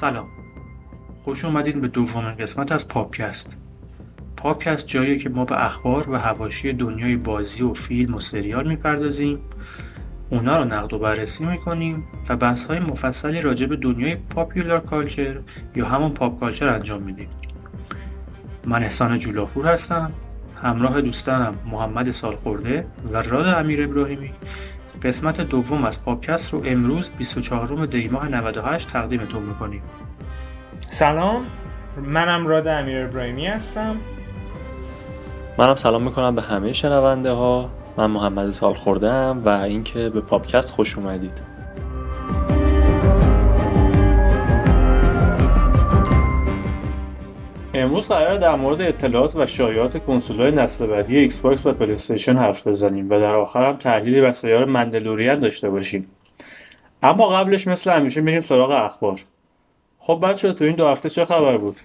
سلام. خوش اومدین به دومین قسمت از پاپ‌کست پاپ‌کست جاییه که ما به اخبار و حواشی دنیای بازی و فیلم و سریال می‌پردازیم. اونا رو نقد و بررسی می‌کنیم و بحث های مفصلی راجع به دنیای popular culture یا همون pop culture انجام میدیم. من احسان جولاپور هستم. همراه دوستانم محمد سالخورده و راد امیر ابراهیمی. قسمت دوم از پاپکست رو امروز 24 دی ماه 98 تقدیمتون می‌کنیم. سلام منم راد امیر ابراهیمی هستم. منم سلام می‌کنم به همه شنونده ها من محمد سالخوردم و اینکه به پاپکست خوش اومدید. امروز قراره در مورد اطلاعات و شایعات کنسول‌های نسل بعدی Xbox و PlayStation حرف بزنیم و در آخر هم تحلیلی رو سریال Mandalorian داشته باشیم. اما قبلش مثل همیشه میریم سراغ اخبار. خب بچه‌ها تو این دو هفته چه خبر بود؟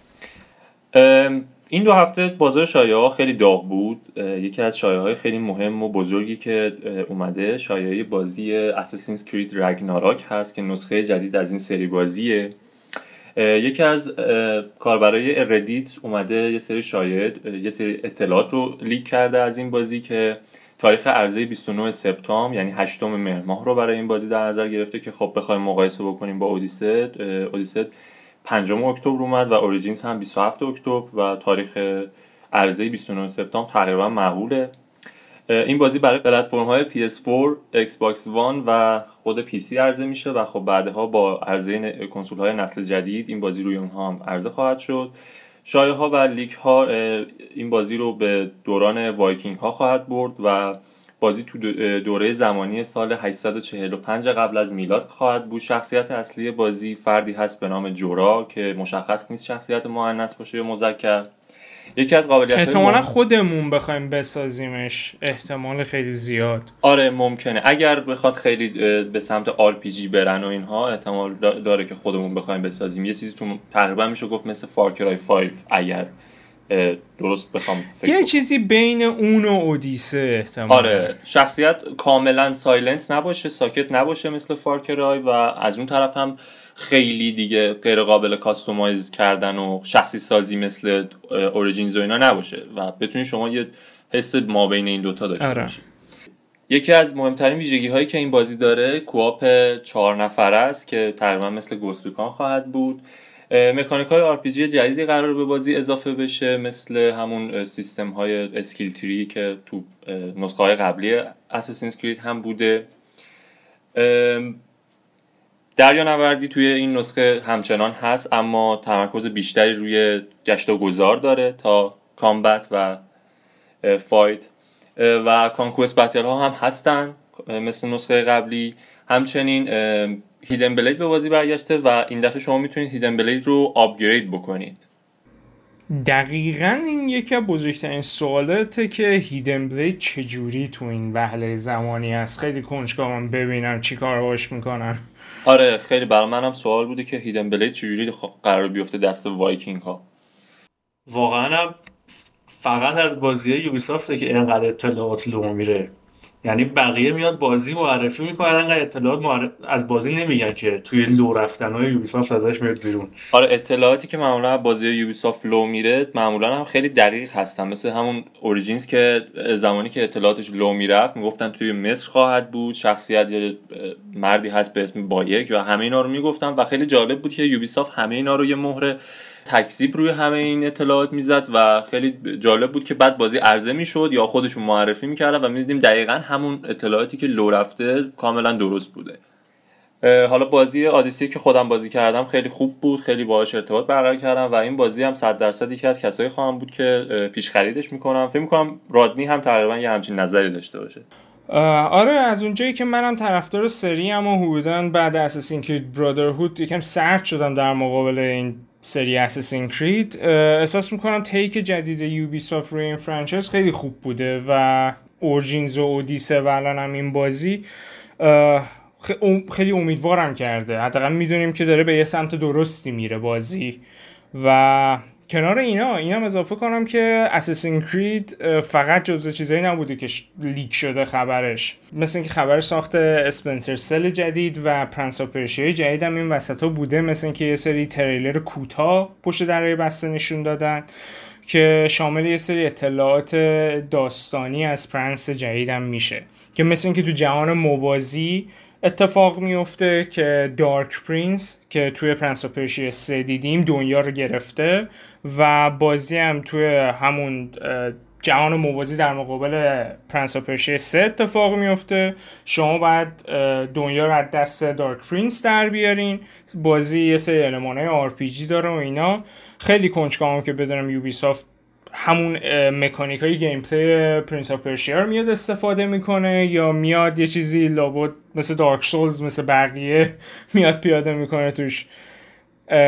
این دو هفته بازار شایعه ها خیلی داغ بود. یکی از شایعه های خیلی مهم و بزرگی که اومده شایعه بازی Assassin's Creed Ragnarok هست که نسخه جدید از این سری بازیه. یکی از کاربرای Reddit اومده یه سری شاید یه سری اطلاعات رو leak کرده از این بازی که تاریخ عرضه 29 سپتامبر یعنی 8 مهر ماه رو برای این بازی در نظر گرفته که خب بخوایم مقایسه بکنیم با Odyssey، Odyssey 5 اکتبر اومد و Origins هم 27 اکتبر و تاریخ عرضه 29 سپتامبر تقریبا معقوله. این بازی برای پلتفرم های PS4, Xbox One و خود PC عرضه میشه و خب بعدها با عرضه کنسول های نسل جدید این بازی روی اونها هم عرضه خواهد شد. شایعه ها و leak ها این بازی رو به دوران وایکینگ ها خواهد برد و بازی تو دوره زمانی سال 845 قبل از میلاد خواهد بود. شخصیت اصلی بازی فردی هست به نام جورا که مشخص نیست شخصیت مؤنث باشه یا مذکر. یکی از قابلیت احتمالا خودمون بخوایم بسازیمش. احتمال خیلی زیاد. آره ممکنه. اگر بخواد خیلی به سمت RPG برن و اینها احتمال داره که خودمون بخوایم بسازیم. یه چیزی تو تقریبا میشه گفت مثل Far Cry 5 اگر درست بخوام یه چیزی بین اون و اودیسه احتمال آره شخصیت کاملا silent نباشه ساکت نباشه مثل Far Cry و از اون طرف هم خیلی دیگه غیر قابل customize کردن و شخصی سازی مثل Origins و اینا نباشه و بتونید شما یه حس ما بین این دوتا داشته آره. باشید یکی از مهمترین ویژگی هایی که این بازی داره co-op چهار نفره است که تقریبا مثل Ghost Recon خواهد بود. مکانیک های RPG جدیدی قراره به بازی اضافه بشه مثل همون سیستم های skill tree که تو نسخه های قبلی Assassin's Creed هم بوده. دریانوردی توی این نسخه همچنان هست اما تمرکز بیشتری روی گشت و گذار داره تا combat و fight. و conquest battle ها هم هستن مثل نسخه قبلی. همچنین هیدن بلید به بازی برگشته و این دفعه شما می‌تونید هیدن بلید رو آپگرید بکنید. دقیقا این یکی از بزرگترین سوالاته که هیدن بلید چجوری تو این وهله زمانی هست خیلی کنجکاوم. ببینم چی کار باش می‌کنن آره خیلی برای منم سوال بوده که هیدن بلید چجوری قرار بیفته دست وایکینگ ها واقعا فقط از بازی یوبیسافته که اینقدر اطلاعات لو میره. یعنی بقیه میاد بازی معرفی می‌کنن انقدر اطلاعات از بازی نمیگن که توی لو رفتن های Ubisoft ازش میاد بیرون. آره اطلاعاتی که معمولا بازی Ubisoft لو میره معمولا هم خیلی دقیق هستن. مثل همون Origins که زمانی که اطلاعاتش لو می‌رفت می‌گفتن توی مصر خواهد بود شخصیت یه مردی هست به اسم Bayek و همه اینا رو می‌گفتن و خیلی جالب بود که Ubisoft همه اینا رو یه مهر تکذیب روی همه این اطلاعات می‌زد و خیلی جالب بود که بعد بازی عرضه می‌شد یا خودشون معرفی می‌کردن و می‌دیدیم دقیقا همون اطلاعاتی که لو رفته کاملا درست بوده. حالا بازی آدیسی که خودم بازی کردم خیلی خوب بود خیلی باهاش ارتباط برقرار کردم و این بازی هم 100 درصد یکی از کسایی خواهم بود که پیش خریدش می‌کنم. فکر می‌کنم رادنی هم تقریبا یه همچین نظری داشته باشه. آره از اونجایی که منم طرفدار سری هم و حدودا بعد اساسین کرید برادرهود یکم سرد شدم در مقابل این سری Assassin's Creed احساس می‌کنم take جدید Ubisoft روی این franchise خیلی خوب بوده و Origins و اودیسه و الان هم این بازی خیلی امیدوارم کرده. حداقل می‌دونیم که داره به یه سمت درستی میره بازی و کنار اینا اینم اضافه کنم که Assassin's Creed فقط جزو چیزایی نبوده که leak شده خبرش. مثل اینکه خبر ساخت Splinter Cell جدید و Prince of Persia ی جدید هم این وسط ها بوده. مثل اینکه یه سری تریلر کوتاه پشت درهای بسته نشون دادن که شامل یه سری اطلاعات داستانی از Prince جدیدم میشه. که مثل اینکه تو جهان موازی اتفاق میفته که Dark Prince که توی Prince of Persia سه دیدیم دنیا رو گرفته و بازی هم توی همون جهان موازی در مقابل Prince of Persia سه اتفاق میفته. شما باید دنیا رو از دست Dark Prince در بیارین. بازی یه سری المانهای RPG داره و اینا. خیلی کنجکاوم که بدونم Ubisoft همون مکانیک های gameplay Prince of Persia میاد استفاده می‌کنه یا میاد یه چیزی لابد مثل Dark Souls مثل بقیه میاد پیاده می‌کنه توش.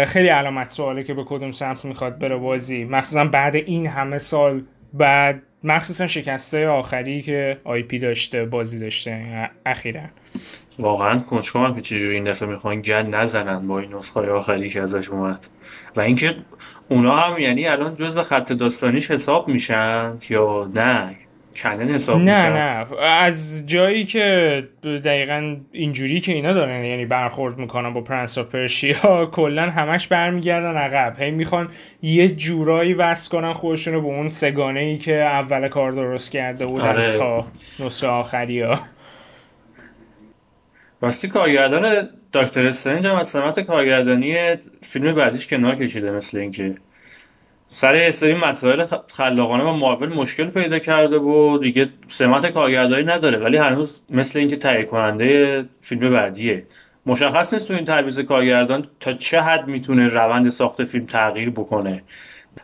خیلی علامت سواله که به کدوم سمت می‌خواد بره بازی. مخصوصا بعد این همه سال بعد مخصوصا شکست آخری که IP داشته بازی داشته. اخیرا. واقعا کنجکاوم که چجوری این دفعه می‌خوان گند نزنن با این نسخه آخری که ازش اومد. و اینکه اونا هم یعنی الان جزء خط داستانیش حساب میشن یا نه؟ کنن حساب نه نه. از جایی که دقیقا اینجوری که اینا دارن یعنی برخورد می‌کنن با Prince of Persia کلا همش برمیگردن عقب. هی می‌خوان یه جورایی وصل کنن خودشونو به اون سه‌گانه ای که اول کار درست کرده بودن آره. تا نسخه آخری ها. راستی کارگردان دکتر استرنج هم از سمت کارگردانی فیلم بعدیش کنار کشیده مثل اینکه سر سری مسائل خلاقانه با مارول مشکل پیدا کرده و دیگه سمت کارگردانی نداره ولی هنوز مثل اینکه تهیه کننده فیلم بعدیه. مشخص نیست تو این تعویض کارگردان تا چه حد می‌تونه روند ساخت فیلم تغییر بکنه.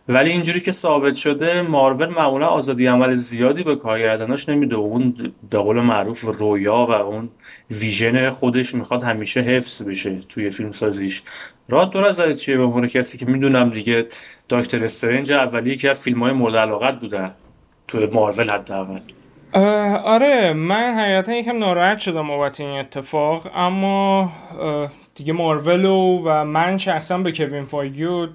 ولی اینجوری که ثابت شده مارول معمولا آزادی عمل زیادی به کارگرداناش نمیده. و اون به قول معروف رویا و اون ویژن خودش می‌خواد همیشه حفظ بشه توی فیلم سازیش راد دو نظرت چیه؟ به عنوان کسی که می‌دونم دیگه دکتر استرنج اولی که فیلم های مورد علاقت بودن توی مارول حداقل. آره من حقیقتا یکم ناراحت شدم بابت این اتفاق اما دیگه مارولو و من شخصا به کوین فایگی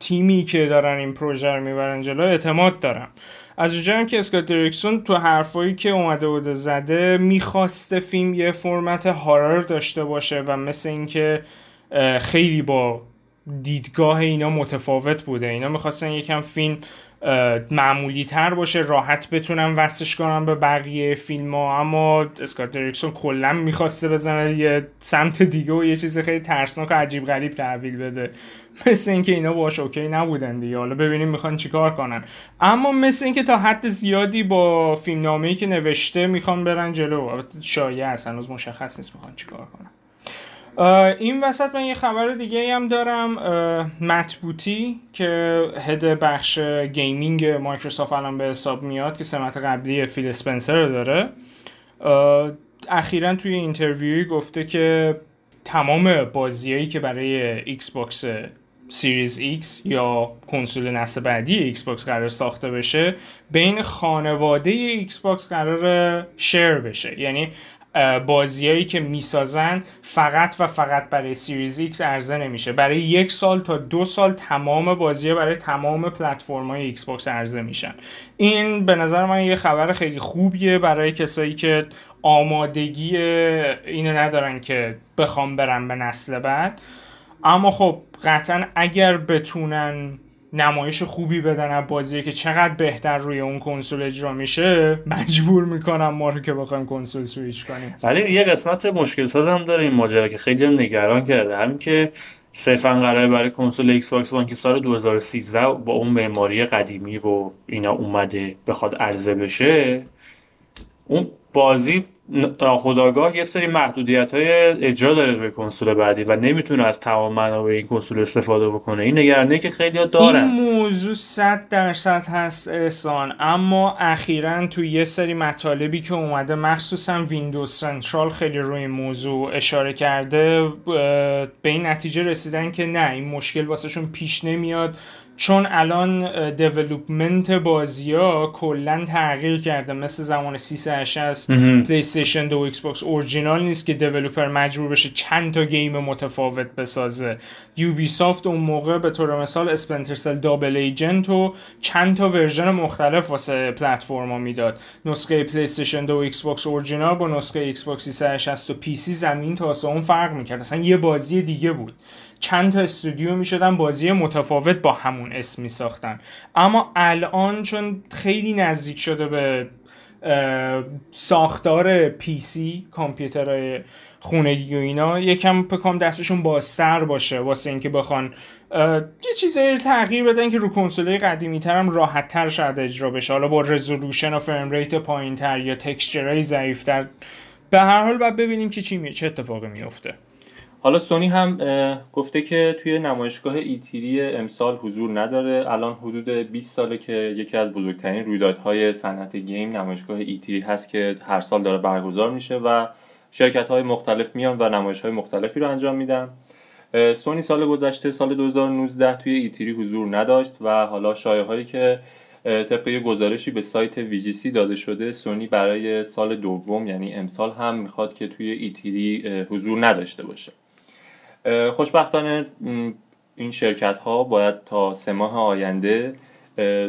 تیمی که دارن این پروژه رو می‌برن جلو اعتماد دارم. از اونجا که اسکات دریکسون تو حرفایی که اومده بوده زده می‌خواسته فیلم یه فرمت هارر داشته باشه و مثل اینکه خیلی با دیدگاه اینا متفاوت بوده. اینا می‌خواستن یکم فیلم معمولی تر باشه راحت بتونن وصلش کنن به بقیه فیلم ها اما اسکات دریکسون کلا می‌خواسته بزنه یه سمت دیگه و یه چیز خیلی ترسناک و عجیب غریب تحویل بده. مثل اینکه اینا باش اوکی نبودن دیگه. حالا ببینیم می‌خوان چیکار کنن. اما مثل اینکه تا حد زیادی با فیلم نامه‌ای که نوشته می‌خوان برن جلو. شایعه هنوز مشخص نیست می‌خوان چیکار کنن. این وسط من یه خبر دیگه هم دارم اه، مت بوتی که head بخش gaming مایکروسافت الان به حساب میاد که سمت قبلی فیل اسپنسر رو داره. اخیرا توی interview ی گفته که تمام بازیایی که برای ایکس باکس Series X یا کنسول نسل بعدی ایکس باکس قرار ساخته بشه بین خانواده ایکس باکس قرار share بشه. یعنی بازیایی که می‌سازن فقط و فقط برای Series X عرضه نمیشه. برای یک سال تا دو سال تمام بازی برای تمام پلتفرم های ایکس باکس عرضه میشن. این به نظر من یه خبر خیلی خوبیه برای کسایی که آمادگی اینو ندارن که بخوان برن به نسل بعد. اما خب قطعا اگر بتونن نمایش خوبی بدن از بازی که چقدر بهتر روی اون کنسول اجرا میشه مجبور می‌کنن ما رو که بخوایم کنسول سویچ کنیم. ولی یه قسمت مشکل ساز هم داره این ماجرا که خیلی نگران کرده. همین که صرفا قراره برای کنسول ایکس باکس وان که سال 2013 با اون معماری قدیمی و اینا اومده بخواد عرضه بشه اون بازی ناخودآگاه یه سری محدودیت های اجرا داره به کنسول بعدی و نمی‌تونه از تمام منابع این کنسول استفاده بکنه. این نگرانیه که خیلی دارن. این موضوع صد درصد هست احسان اما اخیرا تو یه سری مطالبی که اومده مخصوصا Windows Central خیلی روی این موضوع اشاره کرده به این نتیجه رسیدن که نه این مشکل واسهشون پیش نمیاد. چون الان development بازی ها کلا تغییر کرده. مثل زمان 360 پلی استیشن دو ایکس باکس اورجینال نیست که developer مجبور بشه چند تا game متفاوت بسازه. یوبی سافت اون موقع به طور مثال Splinter Cell Double Agent و چند تا version مختلف واسه پلتفرما می‌داد. نسخه پلی استیشن دو ایکس باکس اورجینال با نسخه ایکس باکس 360 و PC زمین تا آسمون فرق می‌کرد. اصلا یه بازی دیگه بود. چند تا استودیو می‌شدن بازی متفاوت با همون اسم می ساختن اما الان چون خیلی نزدیک شده به ساختار PC کامپیوترهای خونگی و اینا یکم پکام دستشون بازتر باشه واسه اینکه بخوان یه چیزایی تغییر بدن که رو کنسولهای قدیمی تر راحت تر اجرا بشه. حالا با resolution و frame rate پایین تر یا texture های ضعیف تر به هر حال باید ببینیم که چی می... چه اتفاقی میفته حالا سونی هم گفته که توی نمایشگاه ایتیری امسال حضور نداره. الان حدود 20 ساله که یکی از بزرگترین رویدادهای صنعت گیم نمایشگاه ایتیری هست که هر سال داره برگزار میشه و شرکت های مختلف میان و نمایش های مختلفی رو انجام میدن. سونی سال گذشته سال 2019 توی ایتیری حضور نداشت و حالا شایعه هایی که طبق یه گزارشی به سایت VGC داده شده سونی برای سال دوم یعنی امسال هم می‌خواد که توی ایتیری حضور نداشته باشه. خوشبختانه این شرکت ها باید تا سه ماه آینده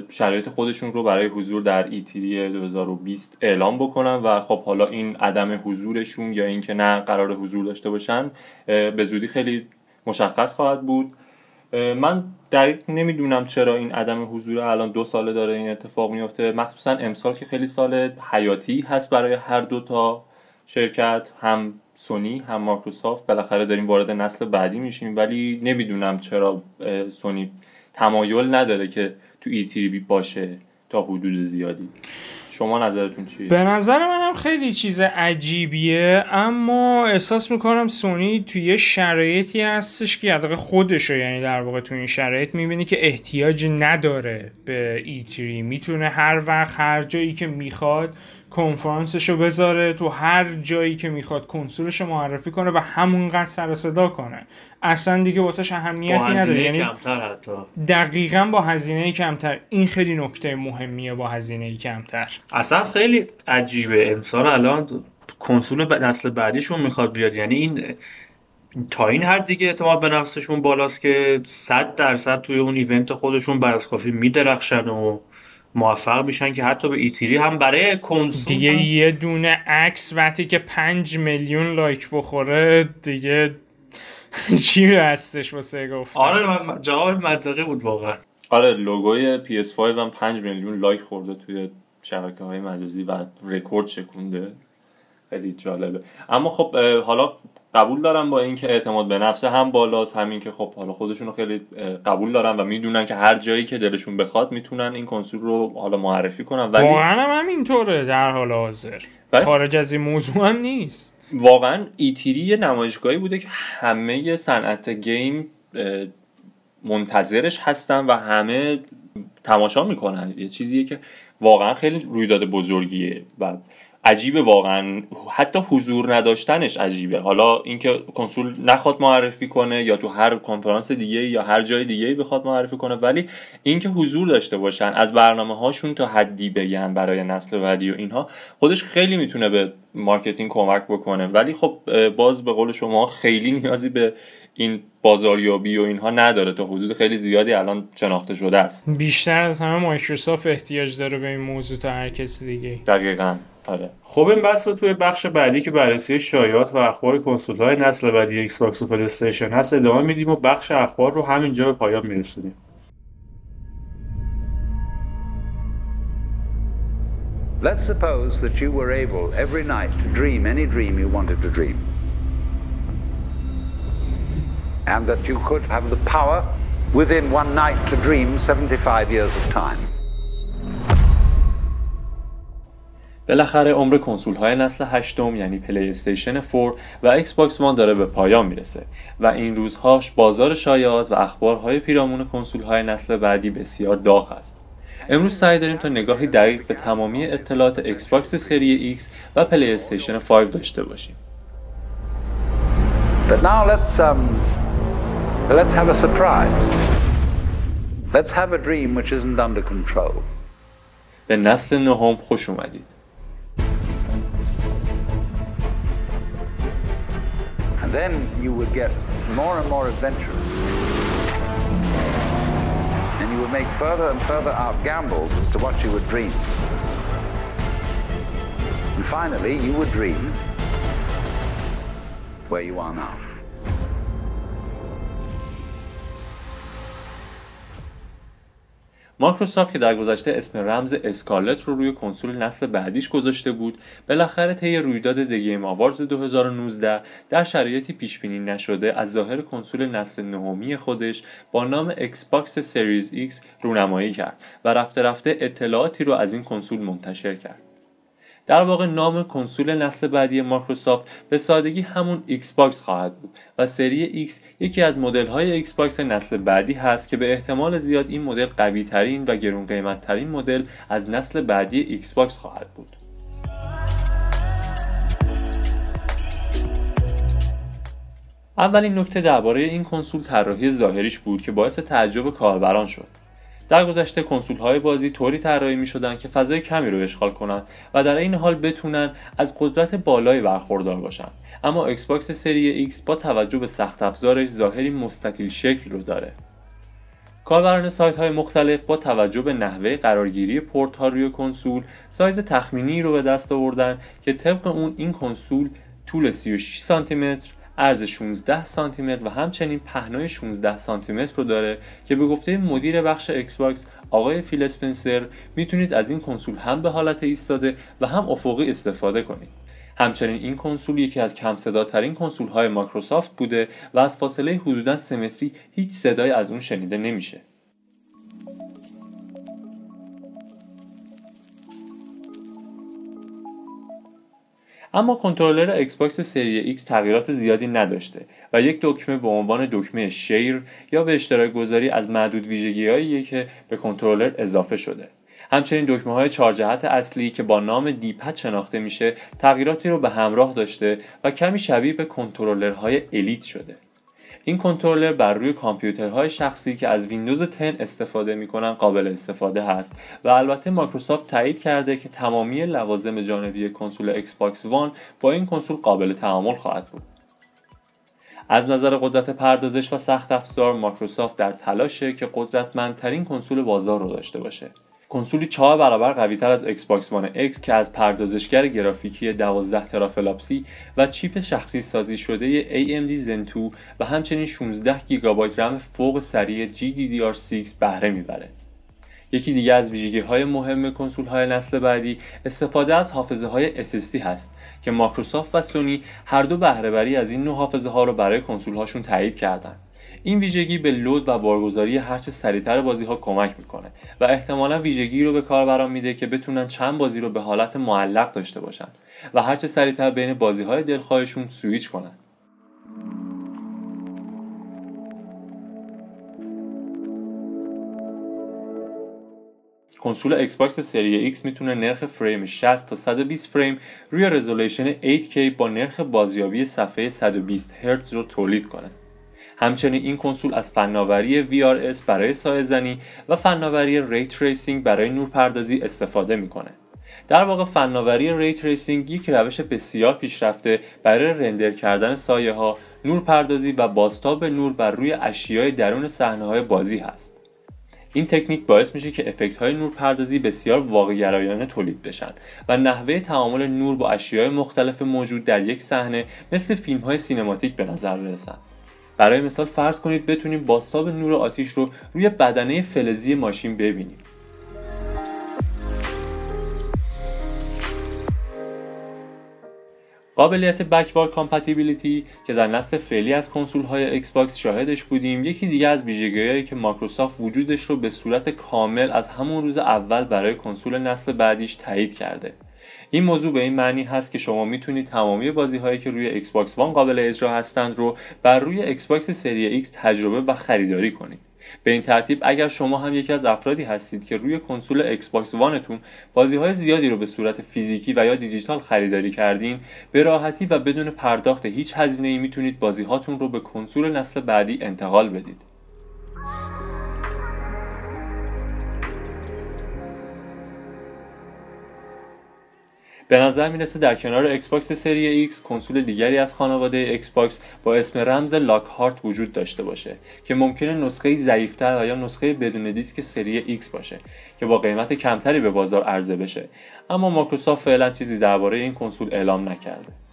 شرایط خودشون رو برای حضور در ایتیری 2020 اعلام بکنن و خب حالا این عدم حضورشون یا اینکه نه قرار حضور داشته باشن به زودی خیلی مشخص خواهد بود. من دقیق نمی‌دونم چرا این عدم حضور الان دو ساله داره این اتفاق میفته مخصوصا امسال که خیلی سال حیاتی هست برای هر دو تا شرکت هم سونی هم مایکروسافت بالاخره داریم وارد نسل بعدی میشیم ولی نمی‌دونم چرا سونی تمایل نداره که تو ای باشه تا حدود زیادی شما نظرتون چیه؟ به نظر منم خیلی چیز عجیبیه اما احساس می‌کنم سونی توی شرایطی هستش که یعنی خودشو یعنی در واقع تو این شرایط می‌بینی که احتیاج نداره به ایتری می‌تونه هر وقت هر جایی که می‌خواد کنفرانسشو بذاره تو هر جایی که می‌خواد کنسولشو معرفی کنه و همونقدر سر صدا کنه. اصلا دیگه واسه اهمیتی نداره. یعنی کمتر حتی. دقیقا با هزینه کمتر. این خیلی نکته مهمیه با هزینه کمتر. اصلا خیلی عجیبه. امسال الان کنسول نسل بعدیشون می‌خواد بیاد. یعنی این تا این حد دیگه اعتماد به نفسشون بالاست که 100 درصد توی اون ایونت خودشون بر از کافی میدرخشن و موفق میشن که حتی به ایتیری هم برای کنسول دیگه یه دونه عکس وقتی که 5 میلیون لایک بخوره دیگه چی هستش واسه گفت آره جواب منطقی بود واقعا. آره لوگوی PS5 هم 5 میلیون لایک خورده توی شبکه های مجازی و رکورد شکونده. خیلی جالبه. اما خب حالا قبول دارم با اینکه اعتماد به نفس هم بالاست همین که خب حالا خودشون رو خیلی قبول دارن و می‌دونن که هر جایی که دلشون بخواد می‌تونن این کنسول رو حالا معرفی کنن. ولی واقعا هم همینطوره در حال حاضر. خارج از این موضوع هم نیست. واقعا ایتیری یه نمایشگاهی بوده که همه صنعت گیم منتظرش هستن و همه تماشا می‌کنن. یه چیزیه که واقعا خیلی رویداد بزرگیه و عجیبه واقعا. حتی حضور نداشتنش عجیبه. حالا اینکه کنسول نخواد معرفی کنه یا تو هر کنفرانس دیگه یا هر جای دیگه بخواد معرفی کنه ولی اینکه حضور داشته باشن از برنامه هاشون تا حدی بگن برای نسل بعدی و اینها خودش خیلی می‌تونه به marketing کمک بکنه. ولی خب باز به قول شما خیلی نیازی به این بازاریابی و اینها نداره. تا حدود خیلی زیادی الان شناخته شده است. بیشتر از همه مایکروسافت احتیاج داره به این موضوع تا هر کسی دیگه دقیقا. آره خب این بحث رو توی بخش بعدی که بررسی شایعات و اخبار کنسول های نسل بعدی ایکس باکس و پلی استیشن هست ادامه میدیم و بخش اخبار رو همینجا به پایان میرسونیم Let's suppose that you were able every night to dream any dream you wanted to dream. And that you could have the power within one night to dream 75 years of time. بالاخره عمر کنسول های نسل هشتم یعنی پلی استیشن 4 و ایکس باکس وان داره به پایان می‌رسه و این روزهاش بازار شایعات و اخبارهای پیرامون کنسول های نسل بعدی بسیار داغ است. امروز سعی داریم تا نگاهی دقیق به تمامی اطلاعات ایکس باکس سری ایکس و پلی استیشن 5 داشته باشیم. But now let's um, let's have a surprise. Let's have a dream which isn't under control. به نسل نهم خوش اومدید. And then you would get more and more adventurous. And you would make further and further out gambles as to what you would dream. And finally, you would dream where you are now. مایکروسافت که در گذشته اسم رمز اسکارلت رو روی کنسول نسل بعدیش گذاشته بود بالاخره طی رویداد دگیم آوارز 2019 در شرایطی پیش بینی نشده از ظاهر کنسول نسل نهمی خودش با نام ایکس باکس Series X رونمایی کرد و رفته رفته اطلاعاتی رو از این کنسول منتشر کرد. در واقع نام کنسول نسل بعدی مایکروسافت به سادگی همون ایکس باکس خواهد بود و سری X یکی از مدل های ایکس باکس نسل بعدی هست که به احتمال زیاد این مدل قوی ترین و گرون قیمت ترین مدل از نسل بعدی ایکس باکس خواهد بود. اولین نکته درباره این کنسول طراحی ظاهریش بود که باعث تعجب کاربران شد. در گذشته کنسول های بازی طوری طراحی می شدن که فضای کمی رو اشغال کنند و در این حال بتونن از قدرت بالایی برخوردار باشن. اما ایکس باکس سری X با توجه به سخت افزارش ظاهری مستطیل شکل رو داره. کاربران سایت های مختلف با توجه به نحوه قرارگیری پورت ها روی کنسول سایز تخمینی رو به دست آوردن که طبق اون این کنسول طول 36 سانتی متر عرض 16 سانتی متر و همچنین پهنای 16 سانتی متر رو داره که به گفته مدیر بخش ایکس باکس آقای فیل اسپنسر می‌تونید از این کنسول هم به حالت ایستاده و هم افقی استفاده کنید. همچنین این کنسول یکی از کم صداترین کنسول های مایکروسافت بوده و از فاصله حدودا 3 متری هیچ صدایی از اون شنیده نمیشه. اما کنترلر ایکس باکس سری X تغییرات زیادی نداشته و یک دکمه به عنوان دکمه Share یا به اشتراک گذاری از معدود ویژگی که به کنترلر اضافه شده. همچنین دکمه های چهار جهت اصلی که با نام D-pad شناخته میشه تغییراتی رو به همراه داشته و کمی شبیه به کنترلرهای Elite شده. این کنترلر بر روی کامپیوترهای شخصی که از ویندوز 10 استفاده می‌کنن قابل استفاده هست و البته مایکروسافت تایید کرده که تمامی لوازم جانبی کنسول ایکس باکس وان با این کنسول قابل تعامل خواهد بود. از نظر قدرت پردازش و سخت افزار مایکروسافت در تلاشه که قدرتمندترین کنسول بازار رو داشته باشه. کنسولی چهار برابر قویتر از ایکس باکس وان X که از پردازشگر گرافیکی 12 teraflops ی و چیپ شخصی سازی شده AMD Zen 2 و همچنین 16 گیگابایت رم فوق سریع GDDR6 بهره می‌بره. یکی دیگه از ویژگی های مهم کنسول های نسل بعدی استفاده از حافظه های SSD هست که مایکروسافت و سونی هر دو بهره از این نوع حافظه ها رو برای کنسول هاشون تایید کردند. این ویژگی به لود و بارگذاری هرچه سریعتر بازی ها کمک می‌کنه و احتمالا ویژگی رو به کاربران میده که بتونن چند بازی رو به حالت معلق داشته باشن و هرچه سریعتر بین بازی های دلخواهشون سویچ کنن کنسول ایکس باکس سری X می‌تونه نرخ فریم 60 تا 120 فریم روی رزولوشن 8K با نرخ بازیابی صفحه 120 هرتز رو تولید کنه. همچنین این کنسول از فناوری VRS برای سایه زنی و فناوری ray tracing برای نورپردازی استفاده می‌کنه. در واقع فناوری ray tracing یک روش بسیار پیشرفته برای رندر کردن سایه ها، نورپردازی و بازتاب نور بر روی اشیای درون صحنه های بازی هست. این تکنیک باعث میشه که افکت های نور پردازی بسیار واقعی تولید بشن و نحوه تعامل نور با اشیای مختلف موجود در یک صحنه مثل فیلم های سینماتیک به نظر برسن. برای مثال فرض کنید بتونیم بازتاب نور آتیش رو روی بدنه فلزی ماشین ببینیم. قابلیت backward compatibility که در نسل فعلی از کنسول های ایکس باکس شاهدش بودیم یکی دیگه از ویژگیهایی که مایکروسافت وجودش رو به صورت کامل از همون روز اول برای کنسول نسل بعدیش تایید کرده. این موضوع به این معنی هست که شما می‌تونید تمامی بازی هایی که روی ایکس باکس وان قابل اجرا هستند رو بر روی ایکس باکس سری X تجربه و خریداری کنید. به این ترتیب اگر شما هم یکی از افرادی هستید که روی کنسول ایکس باکس وانتون بازی های زیادی رو به صورت فیزیکی و یا دیجیتال خریداری کردین به راحتی و بدون پرداخت هیچ هزینه ای می‌تونید بازی هاتون رو به کنسول نسل بعدی انتقال بدید. به نظر می‌رسه در کنار ایکس باکس سری X کنسول دیگری از خانواده ایکس باکس با اسم رمز Lockhart وجود داشته باشه که ممکنه نسخه ضعیفتر و یا نسخه بدون دیسک سری X باشه که با قیمت کمتری به بازار عرضه بشه. اما مایکروسافت فعلا چیزی درباره این کنسول اعلام نکرده.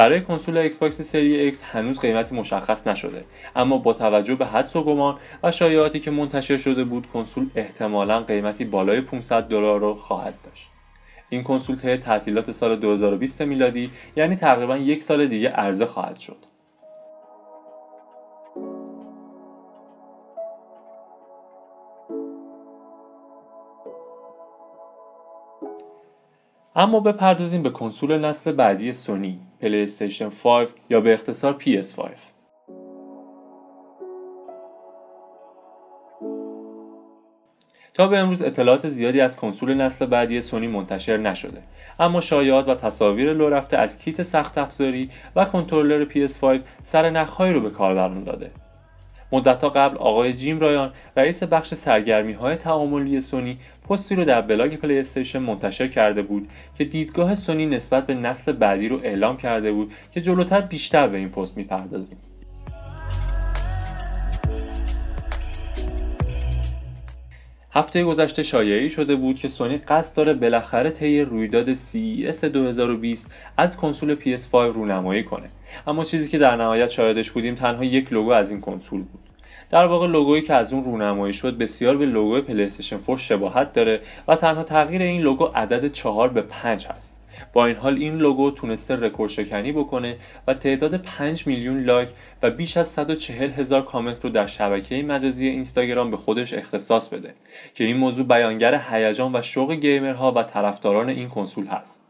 برای کنسول ایکس باکس سری X هنوز قیمتی مشخص نشده. اما با توجه به حدس و گمان و شایعاتی که منتشر شده بود کنسول احتمالا قیمتی بالای 500 دلار رو خواهد داشت. این کنسول طی تعطیلات سال 2020 میلادی یعنی تقریبا یک سال دیگه عرضه خواهد شد. اما بپردازیم به کنسول نسل بعدی سونی پلی استیشن 5 یا به اختصار PS5 تا به امروز اطلاعات زیادی از کنسول نسل بعدی سونی منتشر نشده. اما شایعات و تصاویر لو رفته از کیت سخت افزاری و کنترلر PS5 سر نخهایی رو به کاربران داده. مدتها قبل آقای جیم رایان رئیس بخش سرگرمی های تعاملی سونی پستی رو در بلاگ پلی استیشن منتشر کرده بود که دیدگاه سونی نسبت به نسل بعدی رو اعلام کرده بود که جلوتر بیشتر به این پست می‌پردازیم. هفته گذشته شایعی شده بود که سونی قصد داره بالاخره طی رویداد CES 2020 از کنسول PS5 رونمایی کنه. اما چیزی که در نهایت شاهدش بودیم تنها یک لوگو از این کنسول بود. در واقع لوگویی که از اون رونمایی شد بسیار به لوگو پلی استیشن 4 شباهت داره و تنها تغییر این لوگو عدد 4 به 5 هست. با این حال این لوگو تونسته رکورد شکنی بکنه و تعداد 5 میلیون لایک و بیش از 140 هزار کامنت رو در شبکه مجازی اینستاگرام به خودش اختصاص بده که این موضوع بیانگر هیجان و شوق گیمرها و طرفداران این کنسول هست.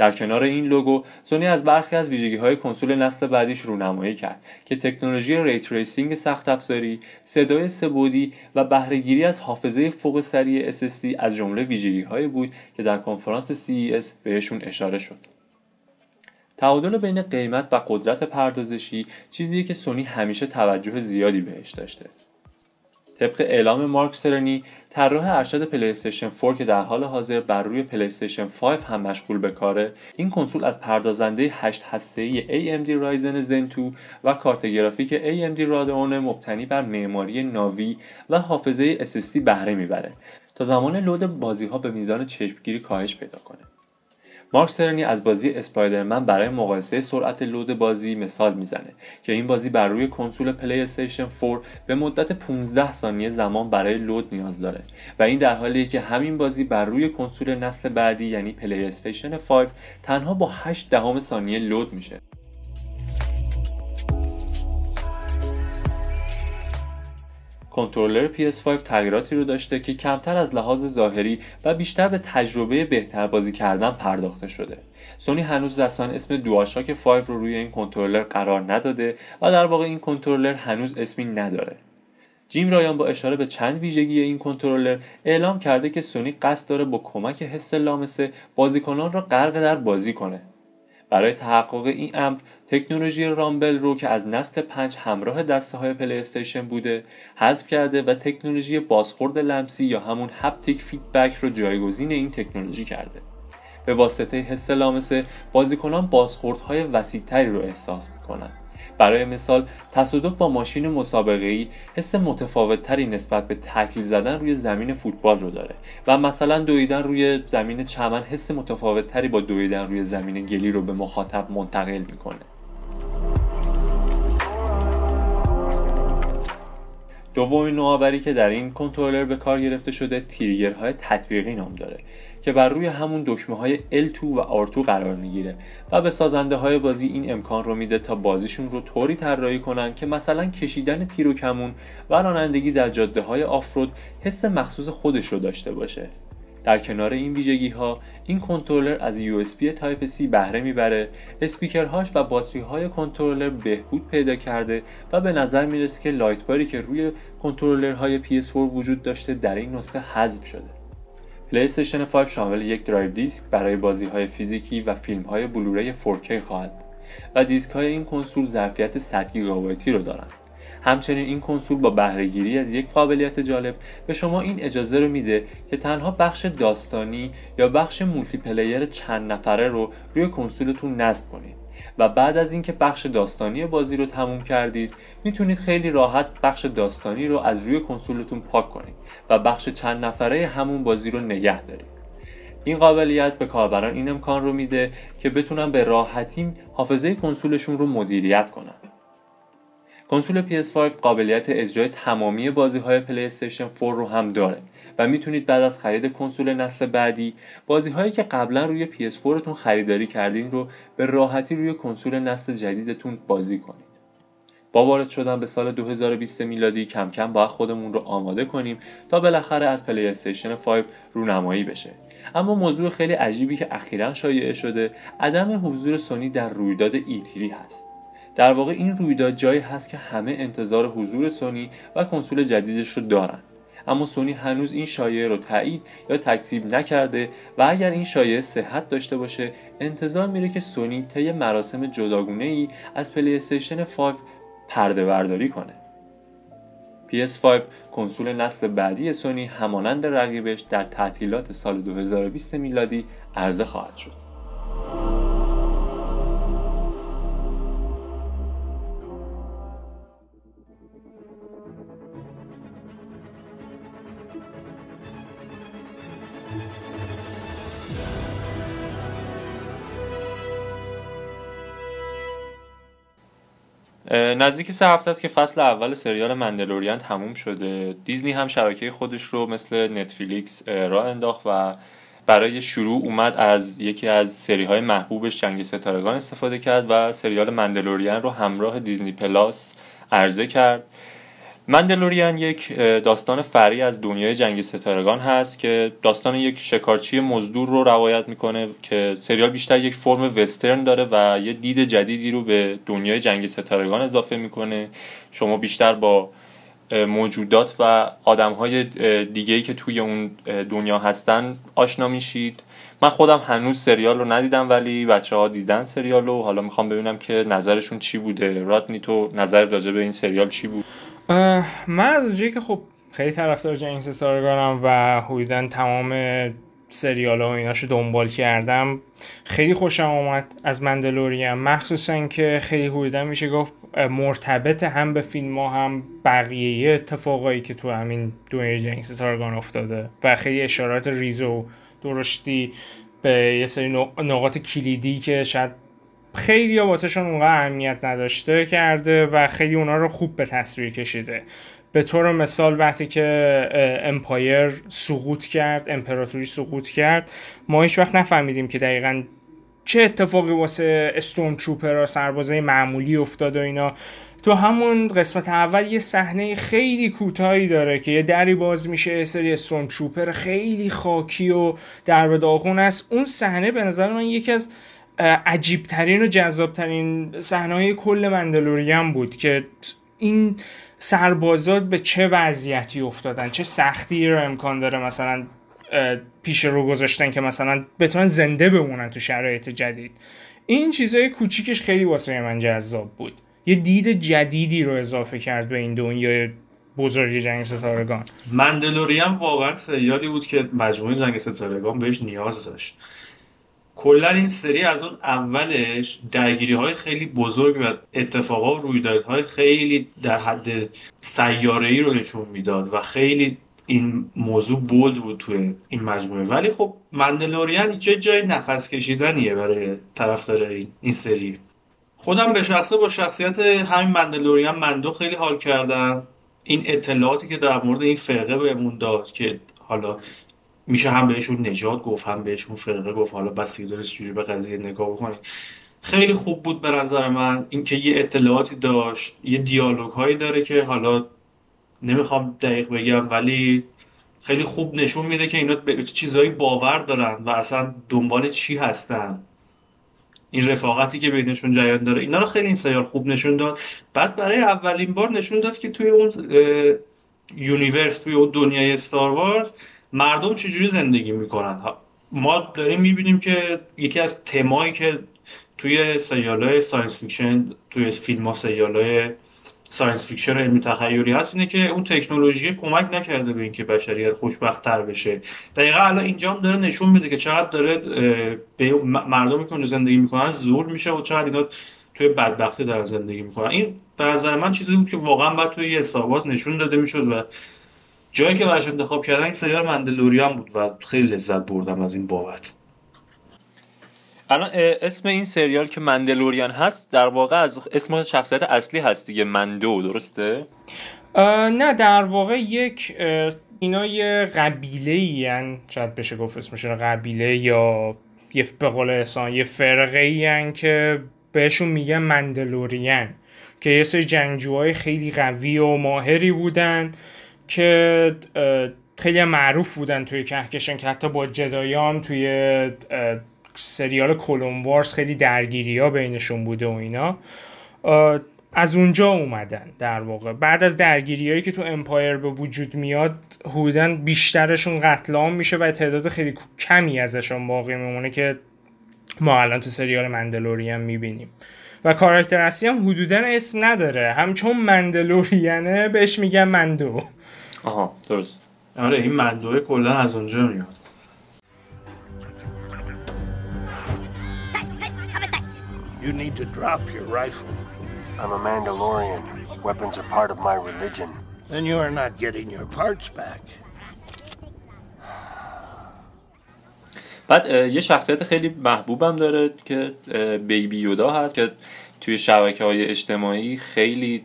در کنار این لوگو سونی از برخی از ویژگی های کنسول نسل بعدیش رونمایی کرد که تکنولوژی ray tracing سخت افزاری، صدای سه بعدی و بهرهگیری از حافظه فوق سریع SSD از جمله ویژگی هایی بود که در کنفرانس CES بهشون اشاره شد. تعادل بین قیمت و قدرت پردازشی چیزیه که سونی همیشه توجه زیادی بهش داشته. طبق اعلام مارک سرنی طراح ارشد پلی استیشن 4 که در حال حاضر بر روی پلی استیشن 5 هم مشغول به کاره این کنسول از پردازنده 8 هسته‌ای AMD Ryzen Zen 2 و کارت گرافیک AMD Radeon مبتنی بر معماری Navi و حافظه SSD بهره می‌بره. تا زمان لود بازی ها به میزان چشمگیری کاهش پیدا کنه. مارک سرنی از بازی اسپایدرمن برای مقایسه سرعت لود بازی مثال می‌زنه که این بازی بر روی کنسول پلی استیشن 4 به مدت 15 ثانیه زمان برای لود نیاز داره و این در حالیه که همین بازی بر روی کنسول نسل بعدی یعنی پلی استیشن 5 تنها با 8 دهم ثانیه لود میشه. کنترلر PS5 تغییراتی رو داشته که کمتر از لحاظ ظاهری و بیشتر به تجربه بهتر بازی کردن پرداخته شده. سونی هنوز رسما اسم DualShock 5 رو روی این کنترلر قرار نداده و در واقع این کنترلر هنوز اسمی نداره. جیم رایان با اشاره به چند ویژگی این کنترلر اعلام کرده که سونی قصد داره با کمک حس لامسه بازیکنان را غرق در بازی کنه. برای تحقق این امر تکنولوژی rumble رو که از نسل 5 همراه دسته های پلی استیشن بوده حذف کرده و تکنولوژی بازخورد لمسی یا همون haptic feedback رو جایگزین این تکنولوژی کرده. به واسطه حس لامسه بازیکنان بازخوردهای وسیعتری رو احساس می‌کنن. برای مثال تصادف با ماشین مسابقه ای حس متفاوت تری نسبت به تکلیل زدن روی زمین فوتبال رو داره و مثلا دویدن روی زمین چمن حس متفاوت تری با دویدن روی زمین گلی رو به مخاطب منتقل می‌کنه. دومین نوآوری که در این کنترلر به کار گرفته شده تریگرهای تطبیقی نام داره. که بر روی همون دکمه های L2 و R2 قرار می‌گیره و به سازنده های بازی این امکان رو میده تا بازیشون رو طوری طراحی کنن که مثلا کشیدن تیر و کمون و رانندگی در جاده های off-road حس مخصوص خودش رو داشته باشه. در کنار این ویژگی ها این کنترلر از USB Type C بهره می‌بره اسپیکرهاش و باتری های کنترلر بهبود پیدا کرده و به نظر می‌رسه که light bar ی که روی کنترلرهای PS4 وجود داشته در این نسخه حذف شده. استیشن 5 شامل یک درایو دیسک برای بازی های فیزیکی و فیلم های Blu-ray 4K خواهد و دیسک های این کنسول ظرفیت 100 گیگابایتی رو دارند. همچنین این کنسول با بهرهگیری از یک قابلیت جالب به شما این اجازه رو میده که تنها بخش داستانی یا بخش multiplayer چند نفره رو روی کنسولتون نصب کنید. و بعد از اینکه بخش داستانی بازی رو تموم کردید می‌تونید خیلی راحت بخش داستانی رو از روی کنسولتون پاک کنید و بخش چند نفره همون بازی رو نگه دارید. این قابلیت به کاربران این امکان رو میده که بتونن به راحتی حافظه کنسولشون رو مدیریت کنن. کنسول PS5 قابلیت اجرای تمامی بازی های پلی استیشن 4 رو هم داره. و می‌تونید بعد از خرید کنسول نسل بعدی بازی هایی که قبلا روی PS4 تون خریداری کردین رو به راحتی روی کنسول نسل جدیدتون بازی کنید. با وارد شدن به سال 2020 میلادی کم کم باید خودمون رو آماده کنیم تا بالاخره از پلی استیشن 5 رونمایی بشه. اما موضوع خیلی عجیبی که اخیرا شایع شده عدم حضور سونی در رویداد E3 هست. در واقع این رویداد جایی هست که همه انتظار حضور سونی و کنسول جدیدش رو دارن. اما سونی هنوز این شایعه رو تایید یا تکذیب نکرده و اگر این شایعه صحت داشته باشه انتظار میره که سونی طی مراسم جداگونه ای از پلی استیشن 5 پرده برداری کنه PS5 کنسول نسل بعدی سونی همانند رقیبش در تعطیلات سال 2020 میلادی عرضه خواهد شد. نزدیک سه هفته است که فصل اول سریال مندلوریان تموم شده. دیزنی هم شبکه خودش رو مثل نتفلیکس راه انداخت و برای شروع اومد از یکی از سری های محبوبش جنگ ستارگان استفاده کرد و سریال مندلوریان رو همراه دیزنی پلاس عرضه کرد. مندلوریان یک داستان فری از دنیای جنگ ستارگان هست که داستان یک شکارچی مزدور رو روایت می‌کنه که سریال بیشتر یک فرم وسترن داره و یه دید جدیدی رو به دنیای جنگ ستارگان اضافه می‌کنه. شما بیشتر با موجودات و آدم های دیگه که توی اون دنیا هستن آشنا میشید. من خودم هنوز سریال رو ندیدم ولی بچه ها دیدن سریال رو. حالا می‌خوام ببینم که نظرشون چی بوده. رادنی تو نظر راجع به این سریال چی بود؟ من از جایی که خب خیلی طرفدار جنگ ستارگانم و حدودا تمام سریال ها و ایناشو دنبال کردم خیلی خوشم آمد از مندلوریم مخصوصا که خیلی حدودا میشه گفت مرتبط هم به فیلم ها هم بقیه اتفاقایی که تو همین دنیای جنگ ستارگان افتاده و خیلی اشارات ریز درشتی به یه سری نقاط کلیدی که شاید خیلی ها واسه اونقدر اهمیت نداشته کرده و خیلی اونا رو خوب به تصویر کشیده. به طور مثال وقتی که Empire سقوط کرد امپراتوری سقوط کرد ما هیچ وقت نفهمیدیم که دقیقا چه اتفاقی واسه استون تروپر سربازای معمولی افتاد و اینا. تو همون قسمت اول یه صحنه خیلی کوتاهی داره که یه دری باز میشه یه سری استون تروپر خیلی خاکی و در داغون است. اون صحنه به نظر من یکی از عجیبترین و جذابترین صحنه کل مندلوریان بود که این سربازات به چه وضعیتی افتادن چه سختی رو امکان داره مثلا پیش رو گذاشتن که مثلا بتونن زنده بمونن تو شرایط جدید. این چیزای کوچیکش خیلی واسه من جذاب بود. یه دید جدیدی رو اضافه کرد به این دنیای بزرگ جنگ ستارگان. مندلوریان واقعا سریالی بود که مجموعه جنگ ستارگان بهش نیاز داشت. کلا این سری از اون اولش درگیری های خیلی بزرگ و اتفاقا و رویدادهای خیلی در حد سیاره ای رو نشون می‌داد و خیلی این موضوع بولد بود توی این مجموعه. ولی خب مندلوریان چه جای نفس کشیدنیه برای طرفدار این, سری. خودم به شخصه با شخصیت همین مندلوریان مندو خیلی حال کردم. این اطلاعاتی که در مورد این فرقه بهمون داد که حالا میشه هم بهشون نجات گفت هم بهشون فرقه گفت. حالا بستگی داره چجوری به قضیه نگاه بکنی. خیلی خوب بود به نظر من اینکه یه اطلاعاتی داشت یه دیالوگ هایی داره که حالا نمی‌خوام دقیق بگم ولی خیلی خوب نشون میده که اینا به چیزایی باور دارن و اصلا دنبال چی هستن. این رفاقتی که بینشون جریان داره اینا رو خیلی این سریال خوب نشون داد. بعد برای اولین بار نشون داد که توی اون universe توی اون دنیای Star Wars مردم چجوری زندگی می‌کنن؟ ما داریم می‌بینیم که یکی از تمایی که توی سریالای science fiction توی فیلم ها سریالای science fiction علمی تخیلی هست اینه که اون تکنولوژی کمک نکرده به اینکه بشریت خوشبخت تر بشه. دقیقا الان اینجا هم داره نشون میده که چقدر داره به مردمی که زندگی می‌کنن زور میشه و چقدر اینا توی بدبختی دارن زندگی می‌کنن. این به نظر من چیزی بود که واقعا باید توی یه نشون داده می‌شد و جایی که براش انتخاب کردن این سریال Mandalorian بود و خیلی لذت بردم از این بابت. الان اسم این سریال که Mandalorian هست در واقع از اسم شخصیت اصلی هست دیگه Mando درسته؟ نه در واقع یک اینا یه قبیله ای شاید بشه گفت اسمشون قبیله یا یه به قول احسان یه فرقه ای که بهشون میگه مندلوریان که یه سری جنگجوهای خیلی قوی و ماهری بودن. که خیلی معروف بودن توی کهکشان که حتی با جدایان توی سریال کلون وارز خیلی درگیری ها بینشون بوده و اینا. از اونجا اومدن در واقع. بعد از درگیری هایی که تو امپایر به وجود میاد حدودا بیشترشون قتل عام میشه و تعداد خیلی کمی ازشون باقی میمونه که ما الان تو سریال مندلوریان می‌بینیم. و کاراکتر اصلی هم حدودا اسم نداره. همچون مندلورینه بهش میگن مندو. آها درست آره این مندوه کلا از اونجا میاد You need to drop your rifle. I'm a Mandalorian. Weapons are part of my religion. Then you are not getting your parts back. بعد یه شخصیت خیلی محبوبم داره که بیبی یودا هست که توی شبکه های اجتماعی خیلی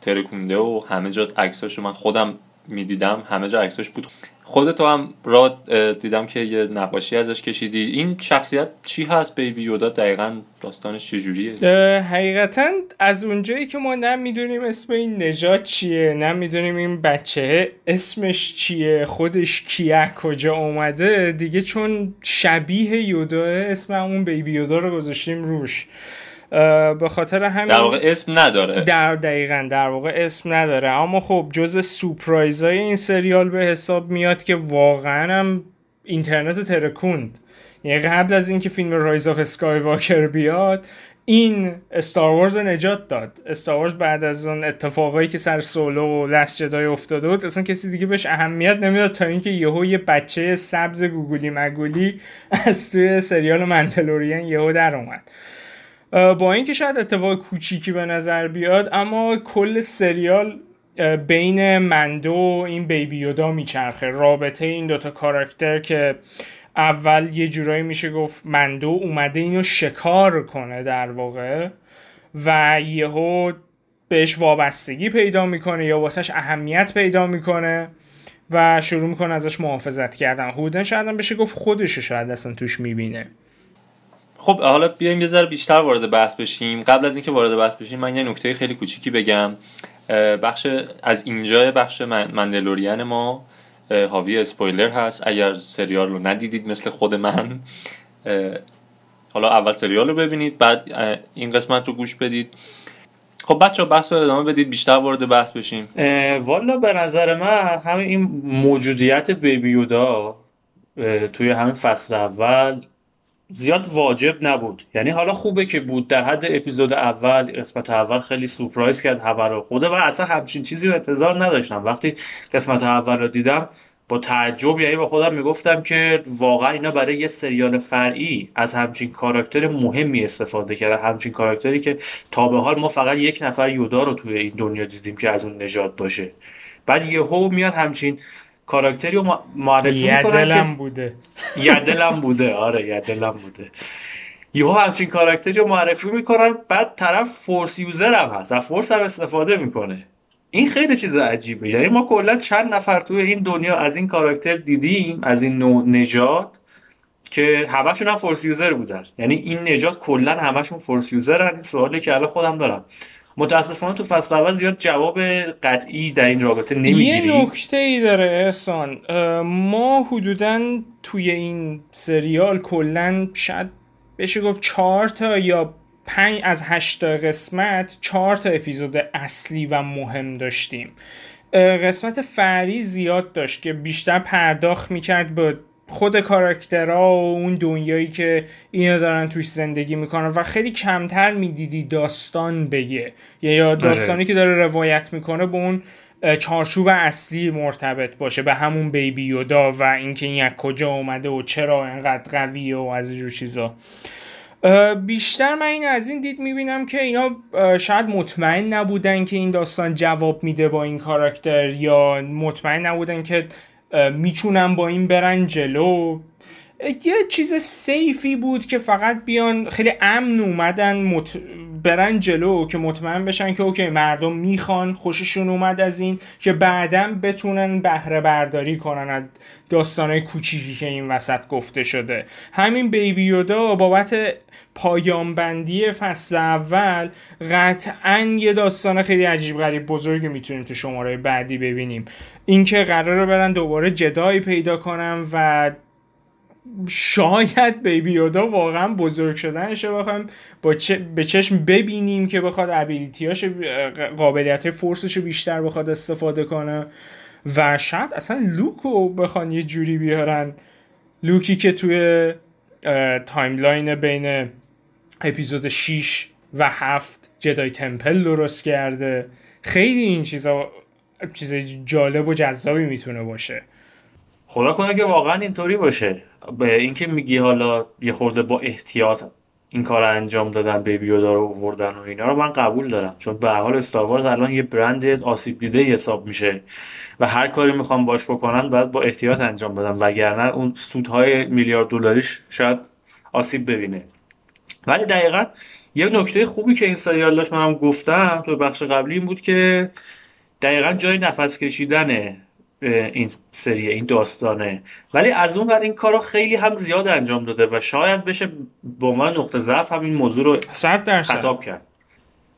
ترکونده و همه جا عکساشو من خودم می‌دیدم همه جا عکساش بود. خودتو هم را دیدم که یه نقاشی ازش کشیدی. این شخصیت چی هست؟ بیبی یودا دقیقا داستانش چجوریه؟ حقیقتا از اونجایی که ما نمی‌دونیم اسم این نجات چیه نمی‌دونیم این بچه اسمش چیه خودش کیه کجا اومده دیگه چون شبیه یودا اسم همون بیبی یودا رو گذاشتیم روش. به خاطر همین در واقع اسم نداره. در دقیقا در واقع اسم نداره. اما خب جز سپرایز های این سریال به حساب میاد که واقعا هم اینترنت ترکوند. یعنی قبل از اینکه فیلم Rise of Skywalker بیاد این Star Wars نجات داد. استار وارز بعد از اون اتفاقایی که سر سولو و Last Jedi افتاده بود اصلا کسی دیگه بهش اهمیت نمی‌داد تا اینکه یهو یه بچه سبز گوگولی مگولی از توی سریال Mandalorian یهو در اومد. با اینکه شاید اتفاق کوچیکی به نظر بیاد اما کل سریال بین Mando و این Baby Yoda میچرخه. رابطه این دوتا کاراکتر که اول یه جورایی میشه گفت مندو اومده اینو شکار کنه در واقع و یهو بهش وابستگی پیدا می‌کنه یا واسهش اهمیت پیدا می‌کنه و شروع می‌کنه ازش محافظت کردن. هودن شاید هم بشه گفت خودش شاید اصلا توش می‌بینه. خب حالا بیایم یه ذره بیشتر وارد بحث بشیم. قبل از اینکه وارد بحث بشیم من یه نکته خیلی کوچیکی بگم. بخش از اینجا بخش مندلورین ما حاوی اسپویلر هست. اگر سریال رو ندیدید مثل خود من حالا اول سریال رو ببینید بعد این قسمت رو گوش بدید. خب بچه بحث رو ادامه بدید بیشتر وارد بحث بشیم. والا به نظر من همین این موجودیت بیبیودا توی همین فصل اول زیاد واجب نبود. یعنی حالا خوبه که بود. در حد اپیزود اول قسمت اول خیلی سورپرایز کرد رو. خوده و اصلا همچین چیزی رو انتظار نداشتم. وقتی قسمت اول رو دیدم با تعجب یعنی با خودم می‌گفتم که واقعا اینا برای یه سریال فرعی از همچین کاراکتر مهمی استفاده کرده همچین کاراکتری که تا به حال ما فقط یک نفر یودا رو توی این دنیا دیدیم که از اون نجات باشه. بعد یهو میاد همچین کاراکتری رو معرفی می‌کنن که بوده. یدلم بوده. آره یدلم بوده. یهو همچین کاراکتری رو معرفی می‌کنن بعد طرف فورس یوزر هم هست از فورس هم استفاده می‌کنه. این خیلی چیز عجیبه. یعنی ما کلا چند نفر توی این دنیا از این کاراکتر دیدیم از این نوع نجات که همشون هم فورس یوزر بودن. یعنی این نجات کلا همشون فورس یوزر این سوالی که الان خودم دارم. متاسفانه تو فصل اول زیاد جواب قطعی در این رابطه نمی‌گیری. یه نکته ای داره احسان. ما حدودا توی این سریال کلا شاید بشه گفت چهار تا یا پنج از هشت قسمت چهار تا اپیزود اصلی و مهم داشتیم. قسمت فری زیاد داشت که بیشتر پرداخت می‌کرد به خود کاراکترها و اون دنیایی که اینا دارن توش زندگی می‌کنن و خیلی کمتر می‌دیدی داستان بگه. یا داستانی که داره روایت می‌کنه به اون چارچوب اصلی مرتبط باشه به همون بیبی یودا و اینکه این از کجا اومده و چرا انقدر قویه و از اینجور چیزا. بیشتر من این از این دید می‌بینم که اینا شاید مطمئن نبودن که این داستان جواب میده با این کاراکتر یا مطمئن نبودن که می‌تونن با این برن جلو. یه چیز سیفی بود که فقط بیان خیلی امن اومدن مت... برن جلو که مطمئن بشن که اوکی مردم می‌خوان خوششون اومد از این که بعدا بتونن بهره برداری کنن از داستانهای کوچیکی که این وسط گفته شده. همین بیبی یودا بابت پایانبندی فصل اول قطعا یه داستان خیلی عجیب غریب بزرگی می‌تونیم تو شماره بعدی ببینیم. اینکه قرار برن دوباره جدایی پیدا کنن و شاید بیبی یودا واقعا بزرگ شدنشه. بخوایم با به چشم ببینیم که بخواد ابیلیتیاش قابلیت فورسش رو بیشتر بخواد استفاده کنه. و شاید اصلا لوک بخوان یه جوری بیارن. لوکی که توی timeline بین اپیزود 6 و 7 Jedi Temple درست کرده. خیلی این چیزا چیز جالب و جذابی می‌تونه باشه. خدا کنه که واقعا اینطوری باشه. به اینکه میگی حالا یه خورده با احتیاط این کار انجام دادن Baby Yoda رو آوردن و اینا رو من قبول دارم. چون به هر حال Star Wars الان یه برند آسیب دیده حساب میشه و هر کاری می‌خوام باش بکنن باید با احتیاط انجام بدن. وگرنه اون سودهای میلیارد دلاریش شاید آسیب ببینه. ولی دقیقا یه نکته خوبی که این سریال داشت منم گفتم تو بخش قبلی این بود که دقیقا جای نفس کشیدنه. این سریه این داستانه. ولی از اون ور این کارو خیلی هم زیاد انجام داده و شاید بشه به عنوان نقطه ضعف هم این موضوع رو خطاب کرد.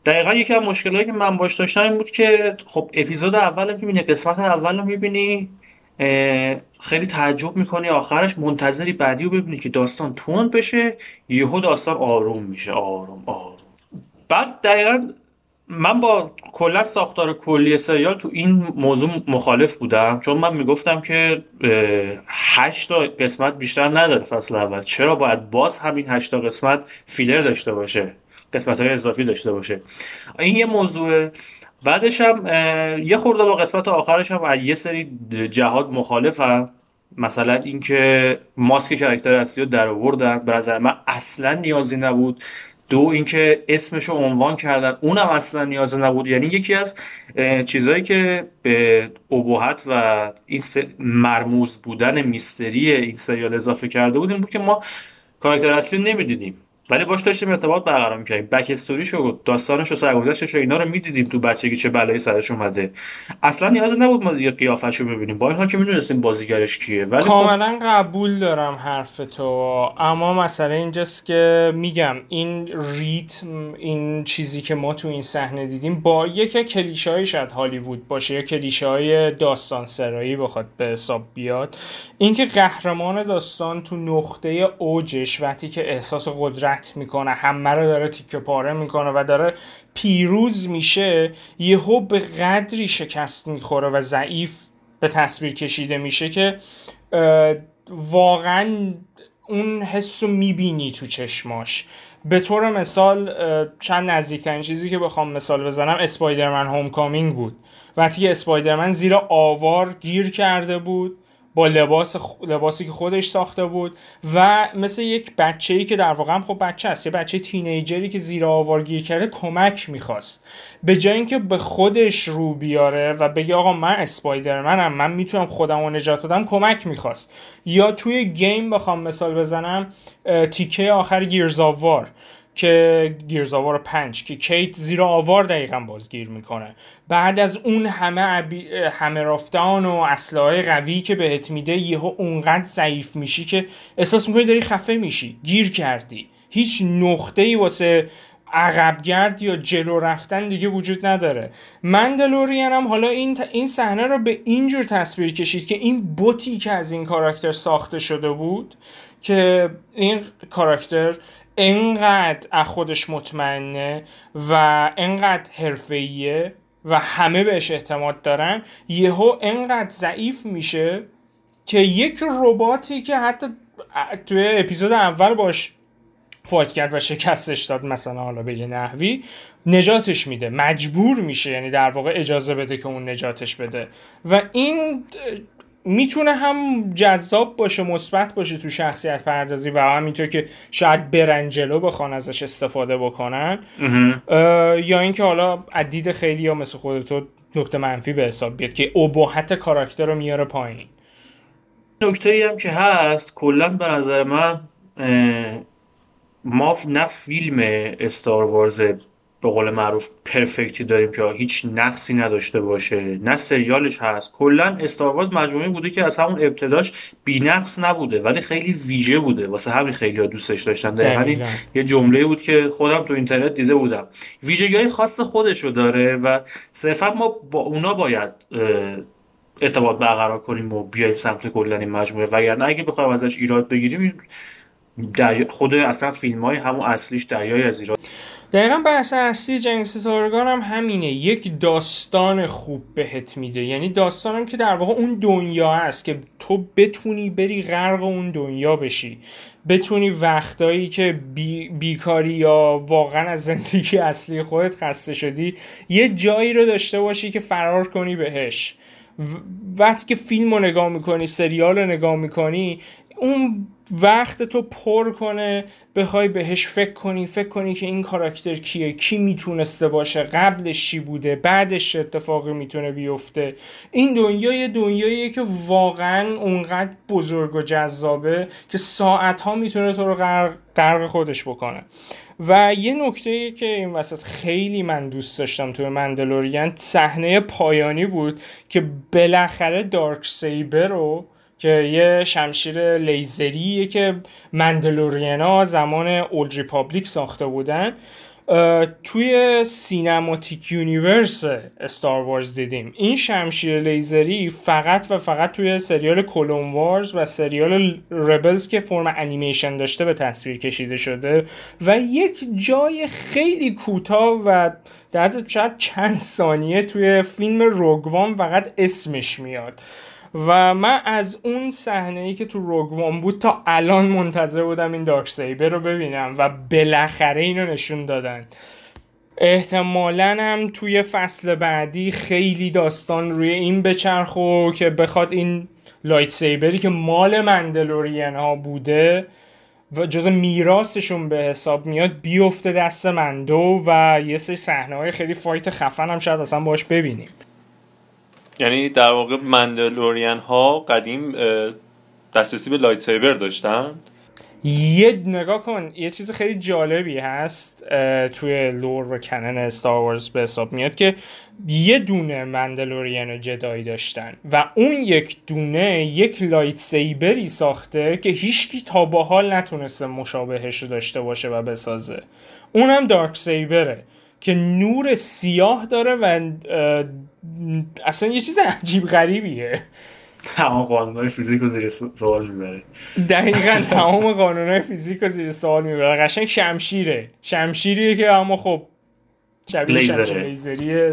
دقیقا یکی از مشکلایی که من باش داشتم این بود که خب اپیزود اول که می‌بینی قسمت اول رو می‌بینی خیلی تعجب می‌کنی آخرش منتظری بعدی رو ببینی که داستان تون بشه یهو داستان آروم میشه آروم آروم. بعد دقیقا من با کلا ساختار کلی سریال تو این موضوع مخالف بودم چون من می‌گفتم که هشت تا قسمت بیشتر نداره فصل اول. چرا باید باز همین هشت تا قسمت فیلر داشته باشه؟ قسمت های اضافی داشته باشه. این یه موضوع بعدش هم یه خورده با قسمت آخرش هم یه سری جهاد مخالفم. مثلا اینکه ماسک کرکتر اصلی رو در آوردن. به نظر من اصلا نیازی نبود. دو اینکه اسمش رو عنوان کردن. اونم اصلا نیاز نبود. یعنی یکی از چیزهایی که به ابهت و این مرموز بودن میستری این سریال اضافه کرده بود این بود که ما کاراکتر اصلی نمی‌دیدیم. ولی باش داشتیم ارتباط برقرار می‌کردیم. بک استوریش و داستانش و سرگذشتش و اینا رو می‌دیدیم تو بچگی چه بلایی سرش اومده. اصلا نیاز نبود ما دیگه قیافش رو ببینیم. با این حال که می‌دونستیم بازیگرش کیه. ولی خب کاملا خب... قبول دارم حرف تو اما مسئله اینجاست که میگم این ریتم این چیزی که ما تو این صحنه دیدیم با یک کلیشه شاید هالیوود باشه یا کلیشه های داستان سرایی بخواد به حساب بیاد. اینکه قهرمان داستان تو نقطه اوجش وقتی که احساس قدرت می‌کنه همه رو داره تیکه پاره می‌کنه و داره پیروز میشه یهو به قدری شکست می‌خوره و ضعیف به تصویر کشیده میشه که واقعا اون حس رو می‌بینی تو چشماش. به طور مثال چند نزدیکترین چیزی که بخوام مثال بزنم اسپایدرمن هوم کامینگ بود. وقتی اسپایدرمن زیر آوار گیر کرده بود با لباس لباسی که خودش ساخته بود و مثل یک بچه ای که در واقع هم خب بچه است یه بچه تینیجری که زیر آوارگیر کرده کمک می‌خواست. به جای اینکه به خودش رو بیاره و بگه آقا من اسپایدرمنم من می‌تونم خودم رو نجات بدم کمک می‌خواست. یا توی گیم بخوام مثال بزنم تیکه آخر گیرزاوار که گیرزاوار پنج که کیت زیر آوار دقیقا بازگیر می‌کنه. بعد از اون همه عبی... همه رفتان و اسلحه قوی که بهت میده یهو اونقدر ضعیف میشی که احساس می‌کنی داری خفه میشی. گیر کردی. هیچ نقطه ای واسه عقبگرد یا جلو رفتن دیگه وجود نداره. مندلورین هم حالا این این صحنه رو به اینجور تصویر کشید که این بوتی که از این کاراکتر ساخته شده بود که این کاراکتر انقدر از خودش مطمئنه و انقدر حرفه‌ایه و همه بهش اعتماد دارن یهو انقدر ضعیف میشه که یک رباتی که حتی توی اپیزود اول باش فایت کرد و شکستش داد مثلا حالا به یه نحوی نجاتش میده مجبور میشه یعنی در واقع اجازه بده که اون نجاتش بده. و این می‌تونه هم جذاب باشه مثبت باشه تو شخصیت پردازی و همینطور که شاید برنجلو بخوان ازش استفاده بکنن. یا اینکه حالا عدید خیلی یا مثل خودتو نکته منفی به حساب بیاد که ابهت کاراکتر رو میاره پایین. نکته ای هم که هست کلا به نظر من ما نه فیلم استار وارز به قول معروف پرفکتی داریم که هیچ نقصی نداشته باشه. نه سریالش هست. کلا استاروارز مجموعه بوده که از همون ابتداش نقص نبوده ولی خیلی ویژه بوده. واسه همین خیلی ها دوستش داشتن. دقیقا. یه جمله بود که خودم تو اینترنت دیده بودم. ویژگی های خاص خودشو داره و صرفا ما با اونا باید ارتباط برقرار کنیم و بیایم سمت کلا این مجموعه. وگرنه اگه بخوایم ازش ایراد بگیریم در خود اصلا فیلم های همون اصلیش دریای از ایران دقیقا بحث اصلی جنگ ستارگان هم همینه. یک داستان خوب بهت میده. یعنی داستانم که در واقع اون دنیا هست که تو بتونی بری غرق اون دنیا بشی. بتونی وقتایی که بی، بیکاری یا واقعا از زندگی اصلی خودت خسته شدی یه جایی رو داشته باشی که فرار کنی بهش. وقتی که فیلم رو نگاه می‌کنی سریال رو نگاه می‌کنی اون وقت تو پر کنه بخوای بهش فکر کنی فکر کنی که این کاراکتر کیه کی می‌تونسته باشه قبلش چی بوده بعدش اتفاقی می‌تونه بیفته. این دنیا یه دنیاییه که واقعا اونقدر بزرگ و جذابه که ساعت ها می‌تونه تو رو غرق خودش بکنه. و یه نکته که این وسط خیلی من دوست داشتم توی Mandalorian صحنه پایانی بود که بالاخره Darksaber رو که یه شمشیر لیزریه که Mandalorian ا زمان Old Republic ساخته بودن توی cinematic universe Star Wars دیدیم. این شمشیر لیزری فقط و فقط توی سریال Clone Wars و سریال Rebels که فرم انیمیشن داشته به تصویر کشیده شده و یک جای خیلی کوتاه و در شاید چند ثانیه توی فیلم روگوان فقط اسمش میاد. و من از اون صحنه ای که تو روگوان بود تا الان منتظر بودم این دارک سیبر رو ببینم و بالاخره اینو نشون دادن. احتمالا هم توی فصل بعدی خیلی داستان روی این بچرخو که بخواد این لایت سیبری که مال مندلورین ها بوده و جز میراثشون به حساب میاد بیفته دست Mando و یه سری صحنه های خیلی fight خفن هم شاید اصلا باش ببینیم. یعنی در واقع Mandalorian ها قدیم دسترسی به lightsaber داشتن. یه نگاه کن یه چیز خیلی جالبی هست توی lore و canon Star Wars به حساب میاد که یه دونه Mandalorian و Jedi ی داشتن و اون یک دونه یک lightsaber ی ساخته که هیچکی تا با حال نتونسته مشابهش رو داشته باشه و بسازه. اونم دارک سیبره که نور سیاه داره و اصلا یه چیز عجیب غریبیه. تمام قانون فیزیک رو زیر سوال می‌بره. دقیقا تمام قانون فیزیک رو زیر سوال می‌بره. قشنگ شمشیره. شمشیریه که اما خب شبیه شمشیر لیزری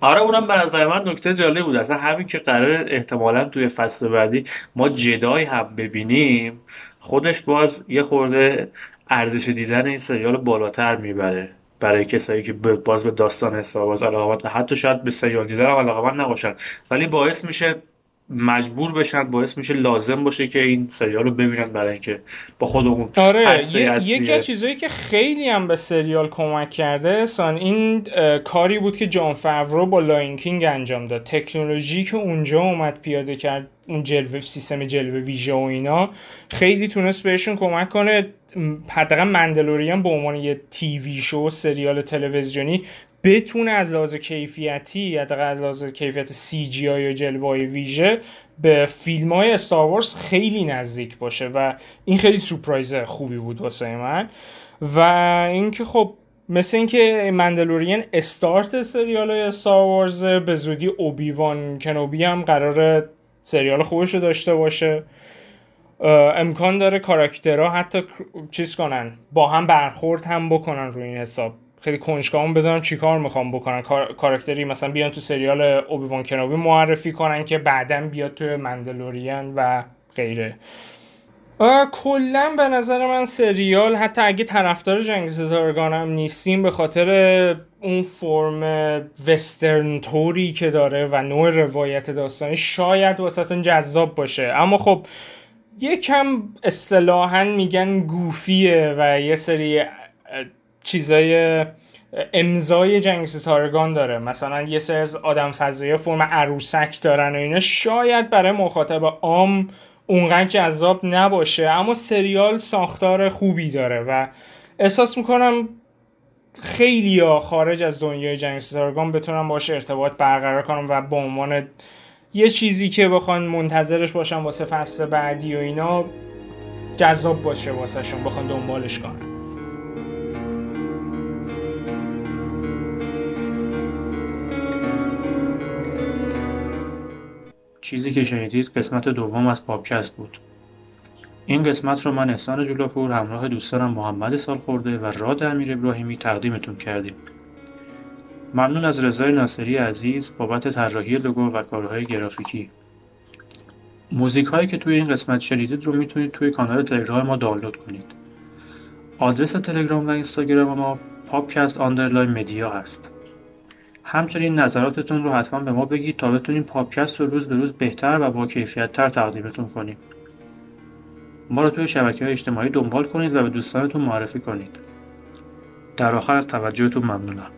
آره اونم به نظر من نکته جالب بود. اصلا همین که قرار احتمالا توی فصل بعدی ما Jedi هم ببینیم خودش باز یه خورده ارزش دیدن این سریال بالاتر می‌بره. برای کسایی که باز به داستان Star Wars علاقه حتی شاید به سریال دیدن هم علاقه نباشن. ولی باعث میشه مجبور بشن باعث میشه لازم باشه که این سریال رو ببینن برای اینکه با خودمون آره یکی از چیزایی که خیلی هم به سریال کمک کرده احسان این کاری بود که Jon Favreau با Lion King انجام داد. تکنولوژی که اونجا اومد پیاده کرد اون جلوه سیستم جلوه ویژه و اینا خیلی تونست بهشون کمک کنه. حداقل مندلوریان به عنوان یه تیوی شو سریال تلویزیونی بتونه از لحاظ کیفیتی یا از لحاظ کیفیت سی جی آی و جلوه ویژه به فیلم های استاروارز خیلی نزدیک باشه و این خیلی سورپرایز خوبی بود واسه من. و اینکه خب مثل اینکه مندلورین استارت سریال های استاروارز به زودی اوبیوان کنوبی هم قرار سریال خوبش رو داشته باشه. امکان داره کاراکترها حتی چیز کنن با هم برخورد هم بکنن روی این حساب. خیلی کنجکاوم بدونم چیکار می‌خوام بکنن. کاراکتری مثلا بیان تو سریال اوبیوان کنوبی معرفی کنن که بعدا بیاد تو مندلورین و غیره. کلا به نظر من سریال حتی اگه طرفدار جنگ ستارگانم نیستیم به خاطر اون فرم وسترن توری که داره و نوع روایت داستانی شاید واسهتون جذاب باشه. اما خب یکم اصطلاحا میگن گوفیه و یه سری چیزای امضای جنگ ستارگان داره. مثلا یه سری از آدم فضایی فرم عروسک دارن و اینا. شاید برای مخاطب عام اونقدر جذاب نباشه اما سریال ساختار خوبی داره و احساس می‌کنم خیلی خارج از دنیای جنگ ستارگان بتونم باش ارتباط برقرار کنم و به عنوان یه چیزی که بخوان منتظرش باشن واسه فصل بعدی و اینا جذاب باشه واسه شون بخوان دنبالش کنن. چیزی که شنیدید قسمت دوم از پاپکست بود. این قسمت رو من احسان جولاپور همراه دوستانم محمد خورده و راد امیر ابراهیمی تقدیمتون کردیم. ممنون از رضای ناصری عزیز بابت طراحی لوگو و کارهای گرافیکی. موزیک هایی که توی این قسمت شنیدید رو می‌تونید توی کانال تلگرام ما دانلود کنید. آدرس تلگرام و اینستاگرام ما Popcast underline media هست. همچنین نظراتتون رو حتما به ما بگید تا بتونیم Popcast رو روز به روز بهتر و با کیفیت تر تقدیمتون کنیم. ما رو توی شبکه های اجتماعی دنبال کنید و به دوستانتون معرفی کنید. در آخر از توجهتون ممنونم.